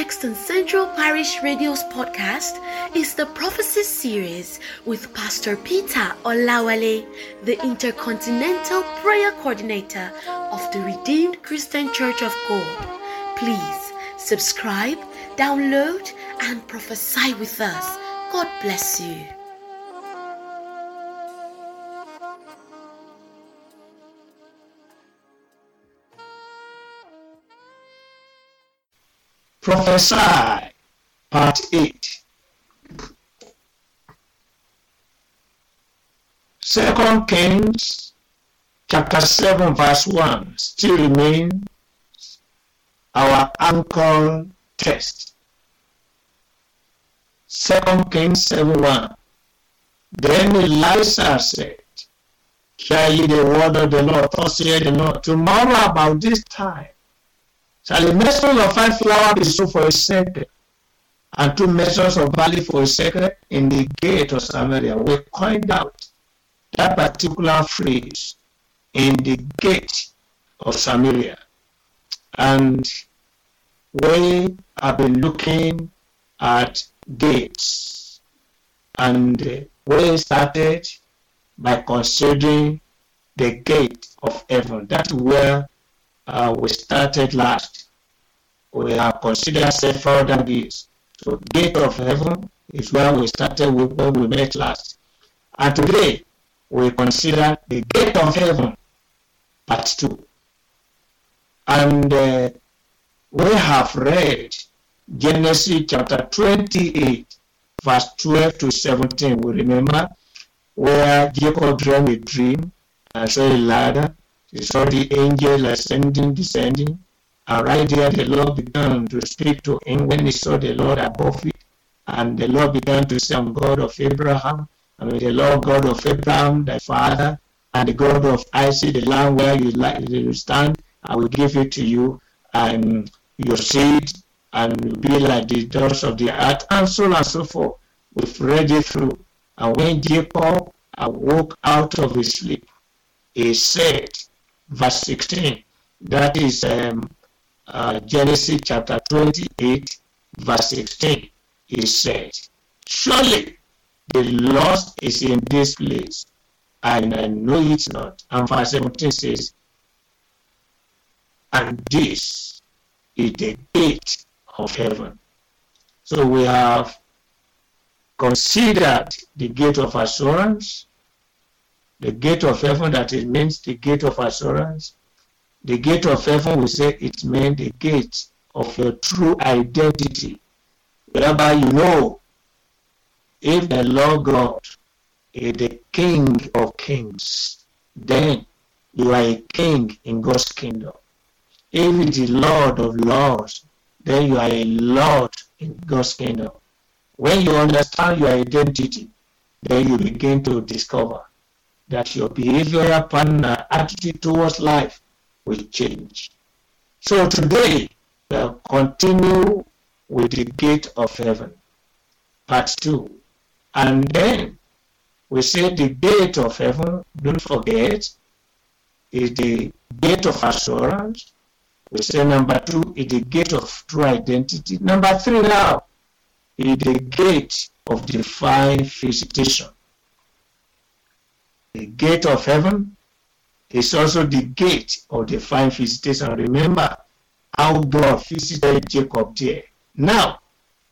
Next on Central Parish Radio's podcast is the Prophecy Series with Pastor Peter Olawale, the Intercontinental Prayer Coordinator of the Redeemed Christian Church of God. Please subscribe, download, and prophesy with us. God bless you. Prophesy, Part 8. Second Kings chapter 7 verse 1 still remains our anchor test. Second Kings 7 1. Then Elisha said, Hear ye the word of the Lord, thus saith the Lord, tomorrow about this time Shall a measure of fine flour be sold for a shekel, and two measures of barley for a shekel in the gate of Samaria? We coined out that particular phrase in the gate of Samaria. And we have been looking at gates. And we started by considering the gate of heaven. That's where uh, we started last. We have considered several other. So gate of heaven is where we started with when we met last. And today we consider the gate of heaven, part 2. And uh, we have read Genesis chapter 28, verse 12 to 17. We remember where Jacob dreamed a dream and saw a ladder he saw the angel ascending, descending, and right there the Lord began to speak to him when he saw the Lord above it. And the Lord began to say, I'm God of Abraham, I mean the Lord God of Abraham, thy father, and the God of Isaac, the land where you, like, you stand, I will give it to you, and your seed, and be like the doors of the earth, and so on and so forth. We've read it through. And when Jacob awoke out of his sleep, he said, verse 16. That is um, uh, Genesis chapter 28, verse 16. He said, Surely the lost is in this place, and I know it not. And verse 17 says, And this is the gate of heaven. So we have considered the gate of assurance, the gate of heaven that it means the gate of assurance. The gate of heaven, we say it means the gate of your true identity, whereby you know if the Lord God is the King of kings, then you are a king in God's kingdom. If it is Lord of lords, then you are a Lord in God's kingdom. When you understand your identity, then you begin to discover that your behavioral pattern and uh, attitude towards life will change. So today, we'll continue with the gate of heaven, part two. And then we say the gate of heaven, don't forget, is the gate of assurance. We say number two is the gate of true identity. Number three now is the gate of divine visitation the gate of heaven is also the gate of the divine visitation. Remember how God visited Jacob there. Now,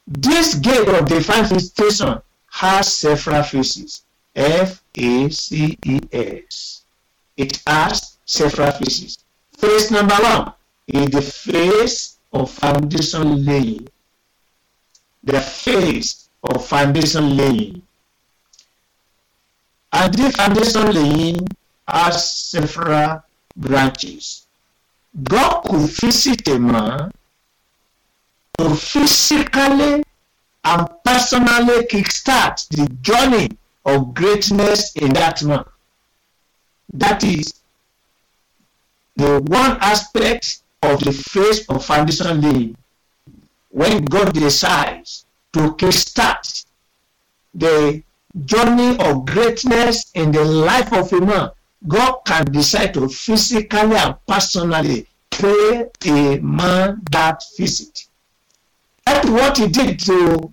this gate of the divine visitation has several faces. F A C E S. It has several faces. Phase number one is the phase of foundation laying. The phase of foundation laying. And this foundation laying has several branches. God could visit a man to physically and personally kickstart the journey of greatness in that man. That is the one aspect of the phase of foundation laying. When God decides to kickstart the journey of greatness in the life of a man, God can decide to physically and personally pay a man that visit. That's what he did to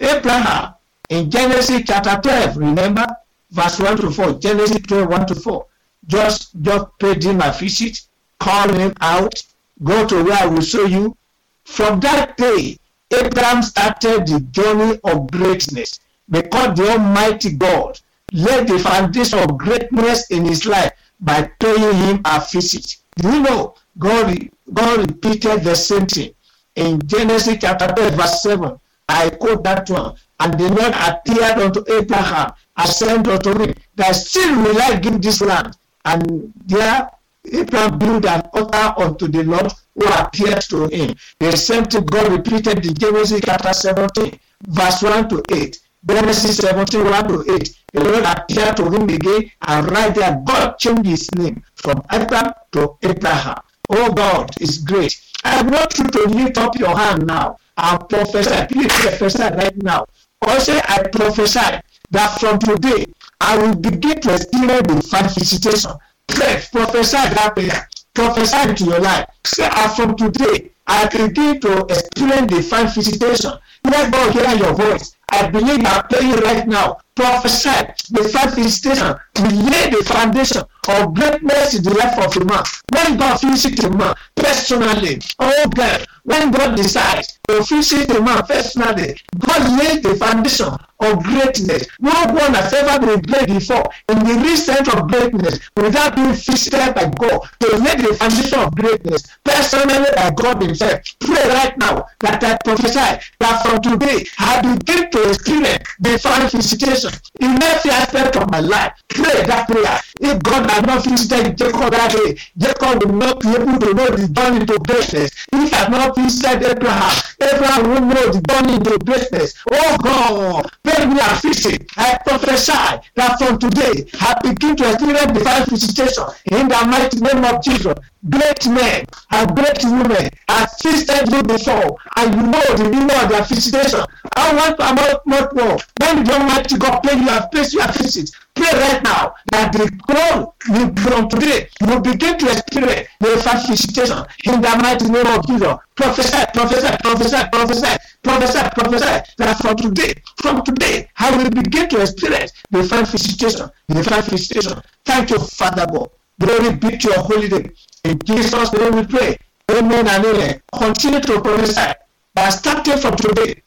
Abraham in Genesis chapter 12. Remember? Verse 1 to 4. Genesis 12, 1 to 4. Just, just paid him a visit, call him out, go to where I will show you. From that day, Abraham started the journey of greatness because the Almighty God laid the foundation of greatness in his life by paying him a visit. Do you know God, God repeated the same thing in Genesis chapter 12, verse 7. I quote that one. And the Lord appeared unto Abraham, said unto him, That still will I give this land. And there Abraham built an altar unto the Lord who appeared to him. The same thing God repeated in Genesis chapter 17, verse 1 to 8. Genesis 17, 1 to 8. The Lord appeared to him again, and right there, God changed his name from Abram to Abraham. Oh God is great. I want you to lift up your hand now and prophesy. Please prophesy right now. Also, I prophesy that from today, I will begin to experience divine visitation. Pray, prophesy that prayer. Prophesy into your life. Say, from today, I begin to experience divine visitation. Let God hear your voice. I believe you are praying right now. Prophesy the five visitation to lay the foundation of greatness in the life of a man. When God visits a man personally, oh God, when God decides to visit a man personally, God lays the foundation of greatness. No one has ever been great before in the recent of greatness without being visited by God to lay the foundation of greatness personally by God Himself. Pray right now that I prophesy that from today I begin to experience divine visitation in every aspect of my life. Pray that prayer. If God had not visited Jacob that day, Jacob would not be able to know the journey to greatness. If he had not visited Abraham, Abraham would know the journey to greatness. Oh God, pray me a visit. I prophesy that from today I begin to experience divine visitation in the mighty name of Jesus. Great men and great women have visited you before, and you know the meaning of their visitation. I want to much more. When the Almighty God pay you have placed your visit, pray right now that the will from today will begin to experience the divine visitation in the mighty name of Jesus. Prophesy, prophesy, prophesy, prophesy, prophesy, prophesy that from today, from today, I will begin to experience the divine visitation, divine visitation. Thank you, Father God. Glory be to your holy name. In Jesus' name we pray. Amen and amen. Continue to prophesy that starting from today,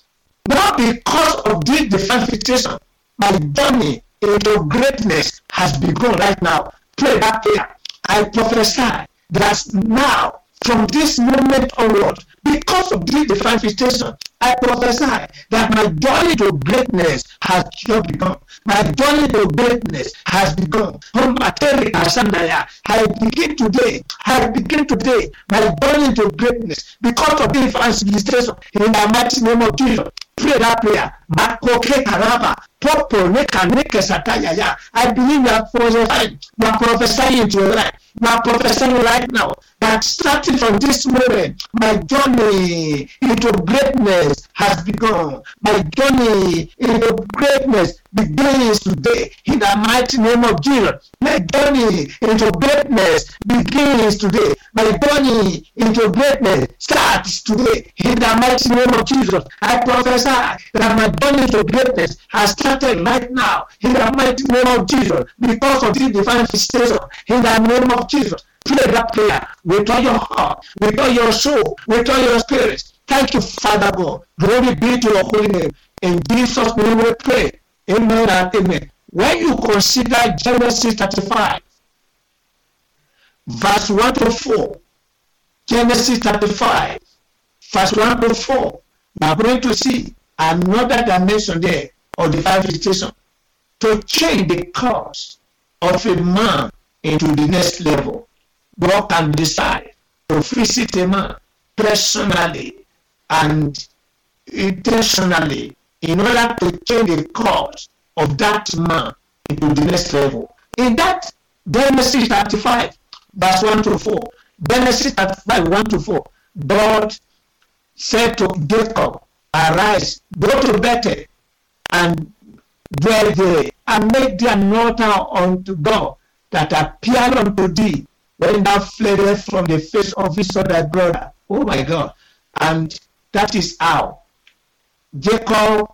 not because of this divine visitation, my journey into greatness has begun right now. Pray that prayer. I prophesy that now, from this moment onward, because of this divine visitation, I prophesy that my journey to greatness has just begun. My journey to greatness has begun. I begin today. I begin today. My journey to greatness because of this divine visitation in the mighty name of Jesus. Pray that prayer. Popo neka. I believe you are prophesying. You are prophesying into your life. You profession right now that starting from this moment, my journey into greatness has begun. My journey into greatness begins today in the mighty name of Jesus. My journey into greatness begins today. My journey into greatness starts today in the mighty name of Jesus. I prophesy that my journey to greatness has started right now in the mighty name of Jesus because of this divine visitation in the name of Jesus. Pray that prayer with all your heart, with all your soul, with all your spirit. Thank you, Father God. Glory be to your holy name. In Jesus' name we pray. Amen and amen. When you consider Genesis 35, verse 1 to 4, Genesis 35, verse 1 to 4, we are going to see another dimension there of divine visitation to change the course of a man into the next level. God can decide to visit a man personally and intentionally in order to change the course of that man into the next level. In that Genesis 35, verse 1 to 4, Genesis 35, 1 to 4, God said to Jacob, Arise, go to Bethel, and dwell there, and make thee an altar unto God that appeared unto thee when thou fleddest from the face of Esau thy brother. Oh my God. And that is how Jacob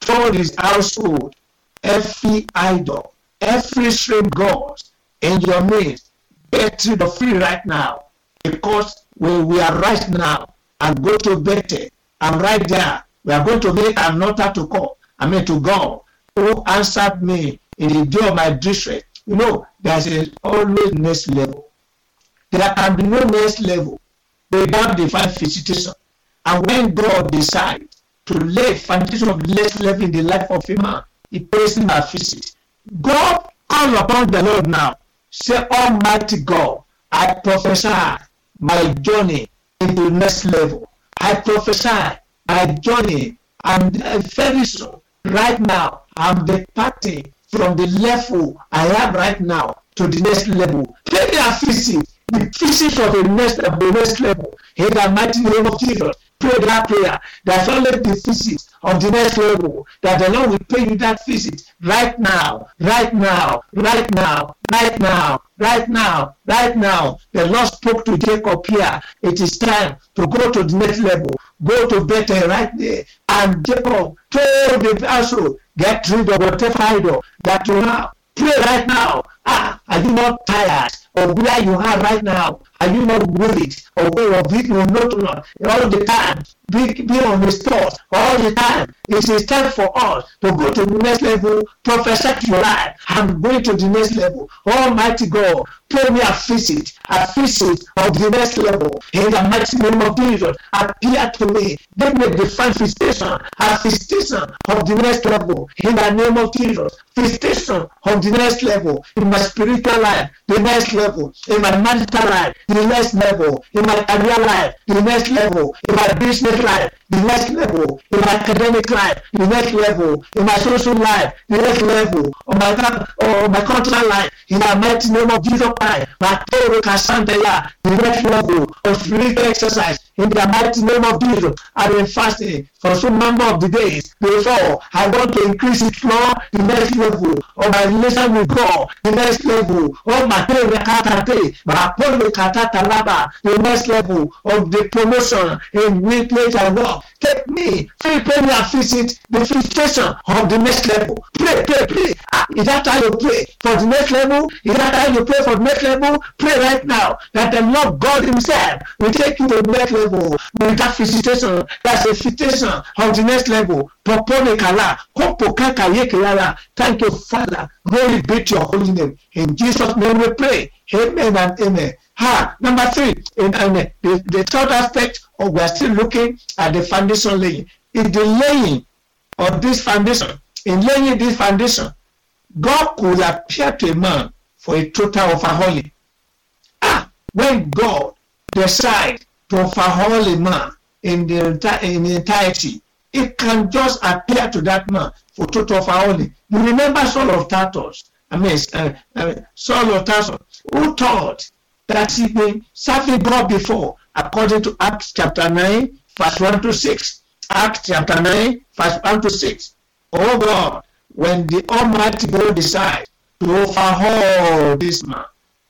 told his household, every idol, every strange god in your midst, get rid of free right now. Because when we are right now and go to Bethel, and right there, we are going to make an altar to God. I mean to God, who answered me in the day of my distress. You know, there's a always next level. There can be no next level without divine visitation. And when God decides to lay foundation of next level in the life of a man, he prays him a visit. God call upon the Lord now. Say, Almighty God, I prophesy my journey into next level. I prophesy my journey and very soon, right now, I'm departing from the level I am right now to the next level. Pay a visit, the visit of the next, the next level. In the mighty name of Jesus, pray that prayer. That's only the visit of the next level. That the Lord will pay you that visit right now, right now, right now, right now, right now, right now. The Lord spoke to Jacob here. It is time to go to the next level. Go to Bethel right there. And Jacob told the household, get rid of whatever idol that you have. Pray right now. Ah, are you not tired of where you are right now? Are you not worried of where your victim will not Lord all the time? Be, be on the spot all the time. It is time for us to go to the next level, prophesy to your life. I'm going to the next level. Almighty God, pay me a visit, a visit of the next level. In the mighty name of Jesus, appear to me. Give me the visitation, a visitation of the next level. In the name of Jesus, visitation of the next level. In my spiritual life, the next level. In my marital life, the next level. In my career life, the next level. In my business life, the next level. In my academic life, the next level. In my social life, the next level. On my or my cultural life, in the mighty name of Jesus Christ, my Toro Kasandaya, the next level of spiritual exercise. In the mighty name of Jesus, I am fasting for some number of the days. Therefore, I want to increase it more, the next level of my relation with God, the next level of my Katate, my Katalaba, the next level of the promotion in which I work. Take me, free pray me and visit the frustration of the next level. Pray, pray, pray. Is that how you pray for the next level? Is that how you pray for the next level? Pray right now that the Lord God Himself will take you to the next level with that visitation. That's a visitation of the next level. Thank you, Father. Glory be to your holy name. In Jesus' name we pray. Amen and amen. Ha, number three, in, in the, the third aspect of we are still looking at the foundation laying. In the laying of this foundation, in laying this foundation, God could appear to a man for a total overhauling. Ah, when God decides to overhaul a man in the, in the entirety, it can just appear to that man for total overhauling. You remember Saul of Tarsus, I mean, uh, uh, Saul of Tarsus, who thought that he been serving God before, according to Acts chapter 9, verse 1 to 6. Acts chapter 9, verse 1 to 6. Oh God, when the Almighty God decides to overhaul this man,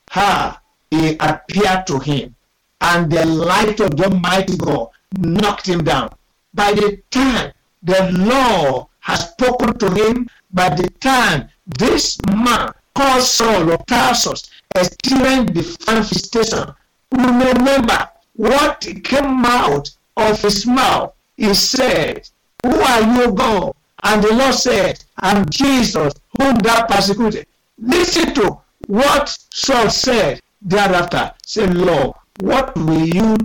ha, he appeared to him, and the light of the Almighty God knocked him down. By the time the Lord has spoken to him, by the time this man called Saul of Tarsus experienced the manifestation, remember what came out of his mouth. He said, Who are you, God? And the Lord said, I'm Jesus, whom thou persecuted. Listen to what Saul said thereafter. Say, Lord, what will you,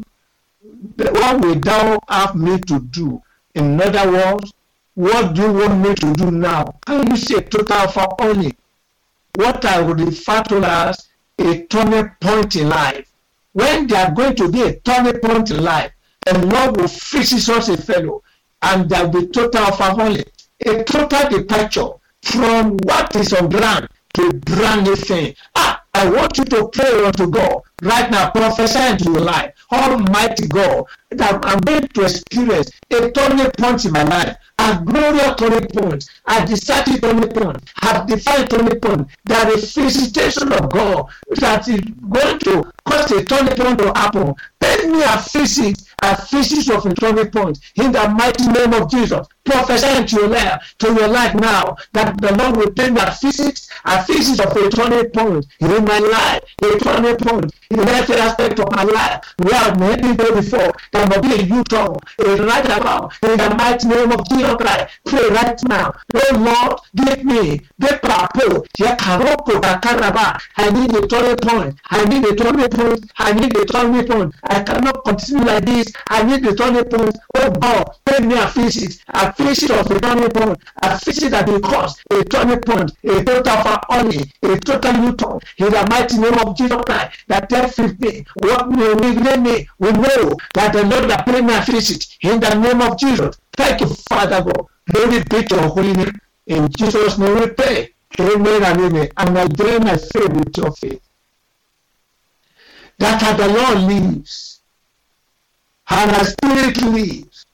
what will thou have me to do? In other words, what do you want me to do now? Can you say total for only? What I would refer to as a turning point in life. When there are going to be a turning point in life, the Lord will fix such a fellow, and there will be total overhauling, a total departure from what is on ground to brand new thing. Ah, I want you to pray unto God right now, prophesy into your life. Almighty God, that I'm going to experience a turning point in my life, a glorious turning point, a decided turning point, a defined turning point. There is visitation of God that is going to cause a turning point to happen. Let me a visit, a visit of turning point in the mighty name of Jesus. prophesy to your life, to your life now that the Lord will bring that physics, a physics of a turning point in my life, a turning point in every aspect of my life. We many days before there will be a U-turn, a right about in the mighty name of Jesus Christ. Pray right now. Oh Lord, give me the kakaraba. I need a turning point. I need a turning point. I need a turning point. I cannot continue like this. I need oh a turning point. Oh God, pay me a physics, a physics of point, a physics that will cause a turning point, a total for only, a total U-turn in the mighty name of Jesus Christ. That every me, what may we me, we know that the Lord will pay me a physics in the name of Jesus. Thank you, Father God. Glory be to your holy name. In Jesus' name we pray. Amen and amen. And I join my faith with your faith. That the Lord lives, and the Spirit lives,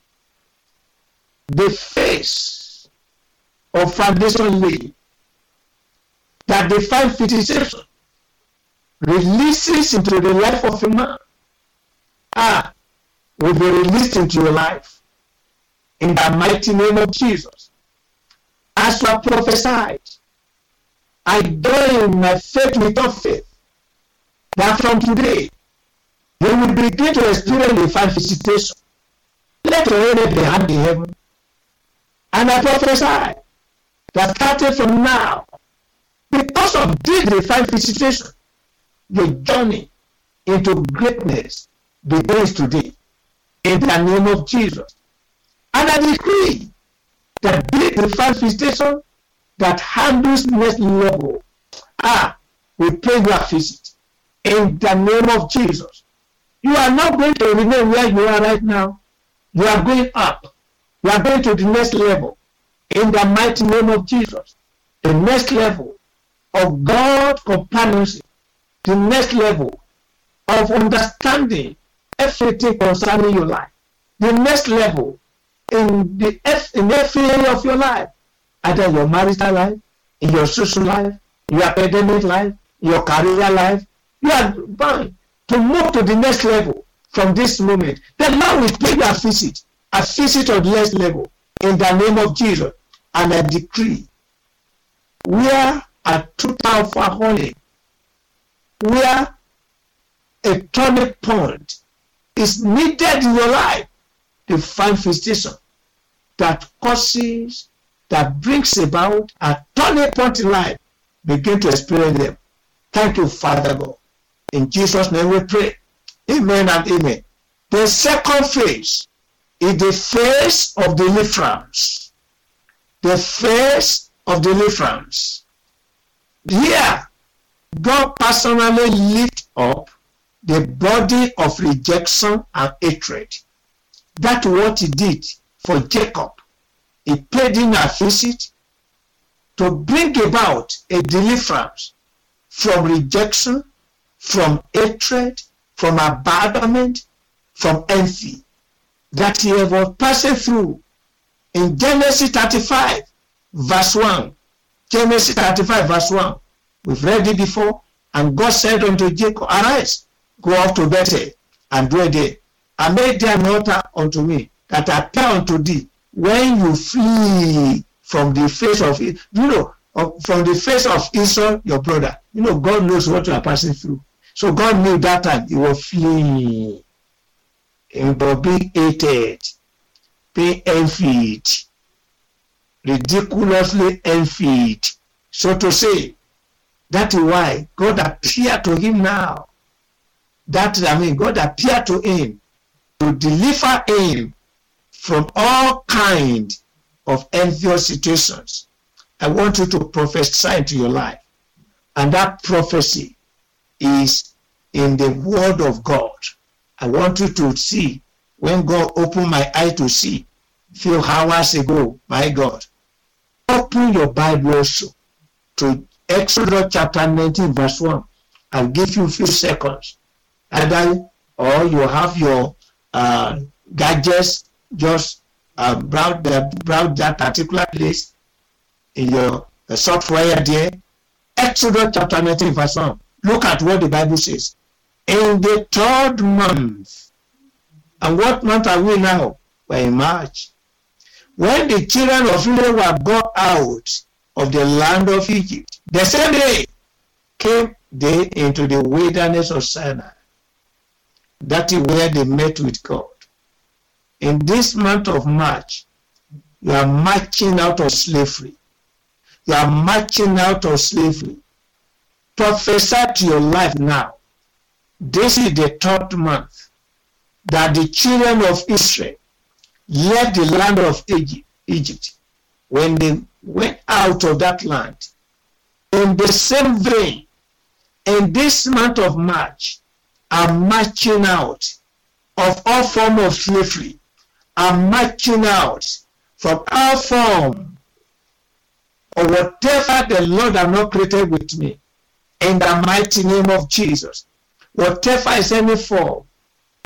the face of foundation live, that the five visitation releases into the life of a man, ah, will be released into your life in the mighty name of Jesus. As are prophesied, I join my faith with your faith that from today you will begin to experience divine visitation. Let your enemy be hand in heaven. And I prophesy that starting from now, because of this divine visitation, your journey into greatness begins today in the name of Jesus. And I decree that this divine visitation that handles next level ah we pray a visit in the name of Jesus. You are not going to remain where you are right now. You are going up. You are going to the next level in the mighty name of Jesus. The next level of God companionship. The next level of understanding everything concerning your life. The next level in the in every area of your life, either your marital life, in your social life, your academic life, your career life, you are bound to move to the next level from this moment. The Lord will pay a visit, a visit of the next level in the name of Jesus. And I decree where a total for holy, where a turning point is needed in your life, to find visitation that causes, that brings about a turning point in life, begin to experience them. Thank you, Father God. In Jesus' name we pray. Amen and amen. The second phase is the phase of deliverance. The phase of deliverance. Here, God personally lift up the body of rejection and hatred. That's what he did for Jacob. He paid him a visit to bring about a deliverance from rejection, from hatred, from abandonment, from envy that he was passing through in Genesis 35, verse 1. Genesis 35, verse 1. We've read it before. And God said unto Jacob, Arise, go up to Bethel and dwell there. And made there an altar unto me that I appear unto thee when you flee from the face of. You know, uh, from the face of Esau, your brother. You know, God knows what you are passing through. So God knew that time he were fleeing. And but being hated, being envied, ridiculously envied. So to say, that is why God appeared to him now. That I mean, God appeared to him to deliver him from all kind of envious situations. I want you to prophesy into your life. And that prophecy is in the word of God. I want you to see when God opened my eye to see few hours ago, my God. Open your Bible also to Exodus chapter 19, verse 1. I'll give you a few seconds. Either or you have your uh, gadgets, just uh, browse, browse that particular place in your uh, software there. Exodus chapter 19, verse 1. Look at what the Bible says. In the third month, and what month are we now? We're in March. when the children of Israel were brought out of the land of Egypt, the same day came they into the wilderness of Sinai. That is where they met with God. In this month of March, you are marching out of slavery. You are marching out of slavery. Prophesy to your life now. This is the third month that the children of Israel left the land of Egypt, when they went out of that land. In the same vein, in this month of March, I'm marching out of all form of slavery. I'm marching out from all form or whatever the Lord has not created with me. In the mighty name of Jesus. Whatever is any form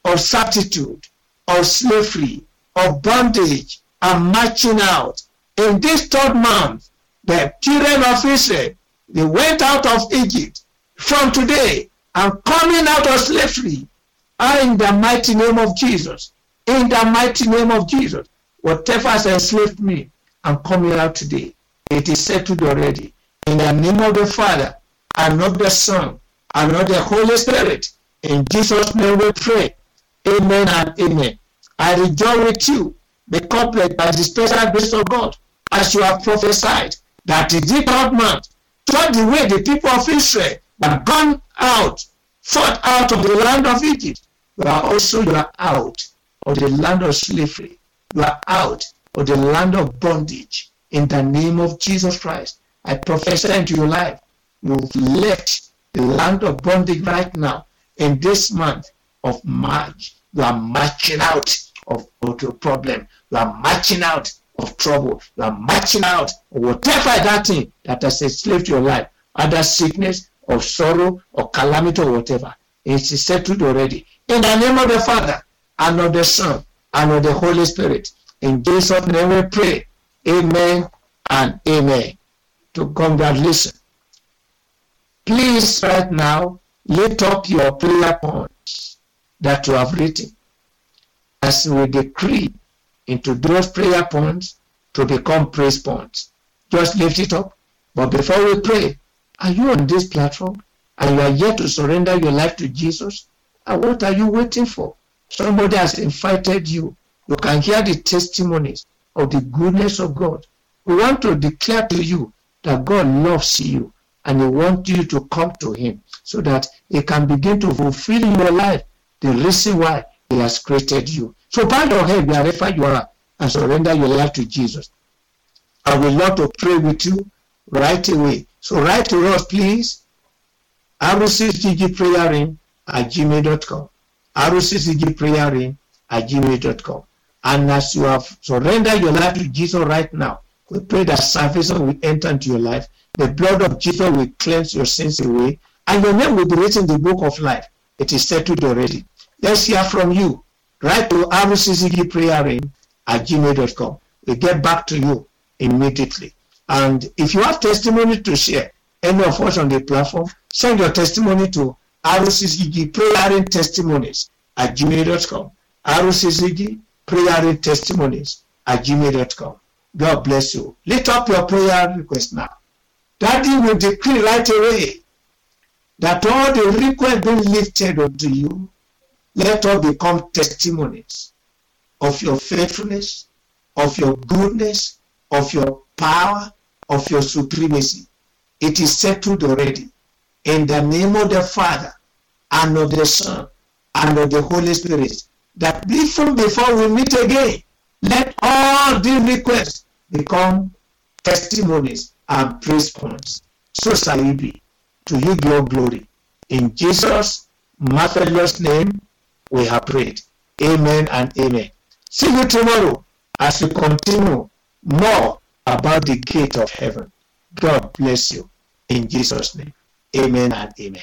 of servitude, of slavery, of bondage, I'm marching out. In this third month, the children of Israel, they went out of Egypt. From today, I'm coming out of slavery. I, in the mighty name of Jesus, in the mighty name of Jesus, whatever has enslaved me, I'm coming out today. It is settled already. In the name of the Father, and not the Son, and not the Holy Spirit. In Jesus' name we pray. Amen and amen. I rejoice with you, the couplet by the special grace of God, as you have prophesied that in this third month, the way the people of Israel were gone out, fought out of the land of Egypt, you are also you are out of the land of slavery. You are out of the land of bondage. In the name of Jesus Christ, I prophesy into your life. Left the land of bondage right now. In this month of March, you are marching out of, your problem. You are marching out of trouble. You are marching out of whatever that thing that has enslaved your life, either sickness or sorrow or calamity or whatever. It is settled already. In the name of the Father and of the Son and of the Holy Spirit. In Jesus' name we pray. Amen and amen. To congratulations. Please right now lift up your prayer points that you have written as we decree into those prayer points to become praise points. Just lift it up. But before we pray, are you on this platform and you are yet to surrender your life to Jesus? And what are you waiting for? Somebody has invited you. You can hear the testimonies of the goodness of God. We want to declare to you that God loves you and He wants you to come to Him so that He can begin to fulfill your life the reason why He has created you. So bow your head wherever you are and surrender your life to Jesus. I would love to pray with you right away. So write to us, please. RCCG at gmail.com. RCCG at gmail.com. And as you have surrendered your life to Jesus right now, we pray that salvation will enter into your life. The blood of Jesus will cleanse your sins away, and your name will be written in the book of life. It is settled already. Let's hear from you. Write to rccgprayer at gmail.com. We'll get back to you immediately. And if you have testimony to share, any of us on the platform, send your testimony to RCCG Prayer Testimonies at gmail.com. RCCG Prayer Testimonies at gmail.com. God bless you. Lift up your prayer request now. Daddy will decree right away that all the requests being lifted unto you, let all become testimonies of your faithfulness, of your goodness, of your power, of your supremacy. It is settled already. In the name of the Father, and of the Son, and of the Holy Spirit, that before we meet again, let all these requests become testimonies and praise points. So shall it be. To you your glory. In Jesus' marvelous name, we have prayed. Amen and amen. See you tomorrow as we continue more about the gate of heaven. God bless you. In Jesus' name. Amen and amen.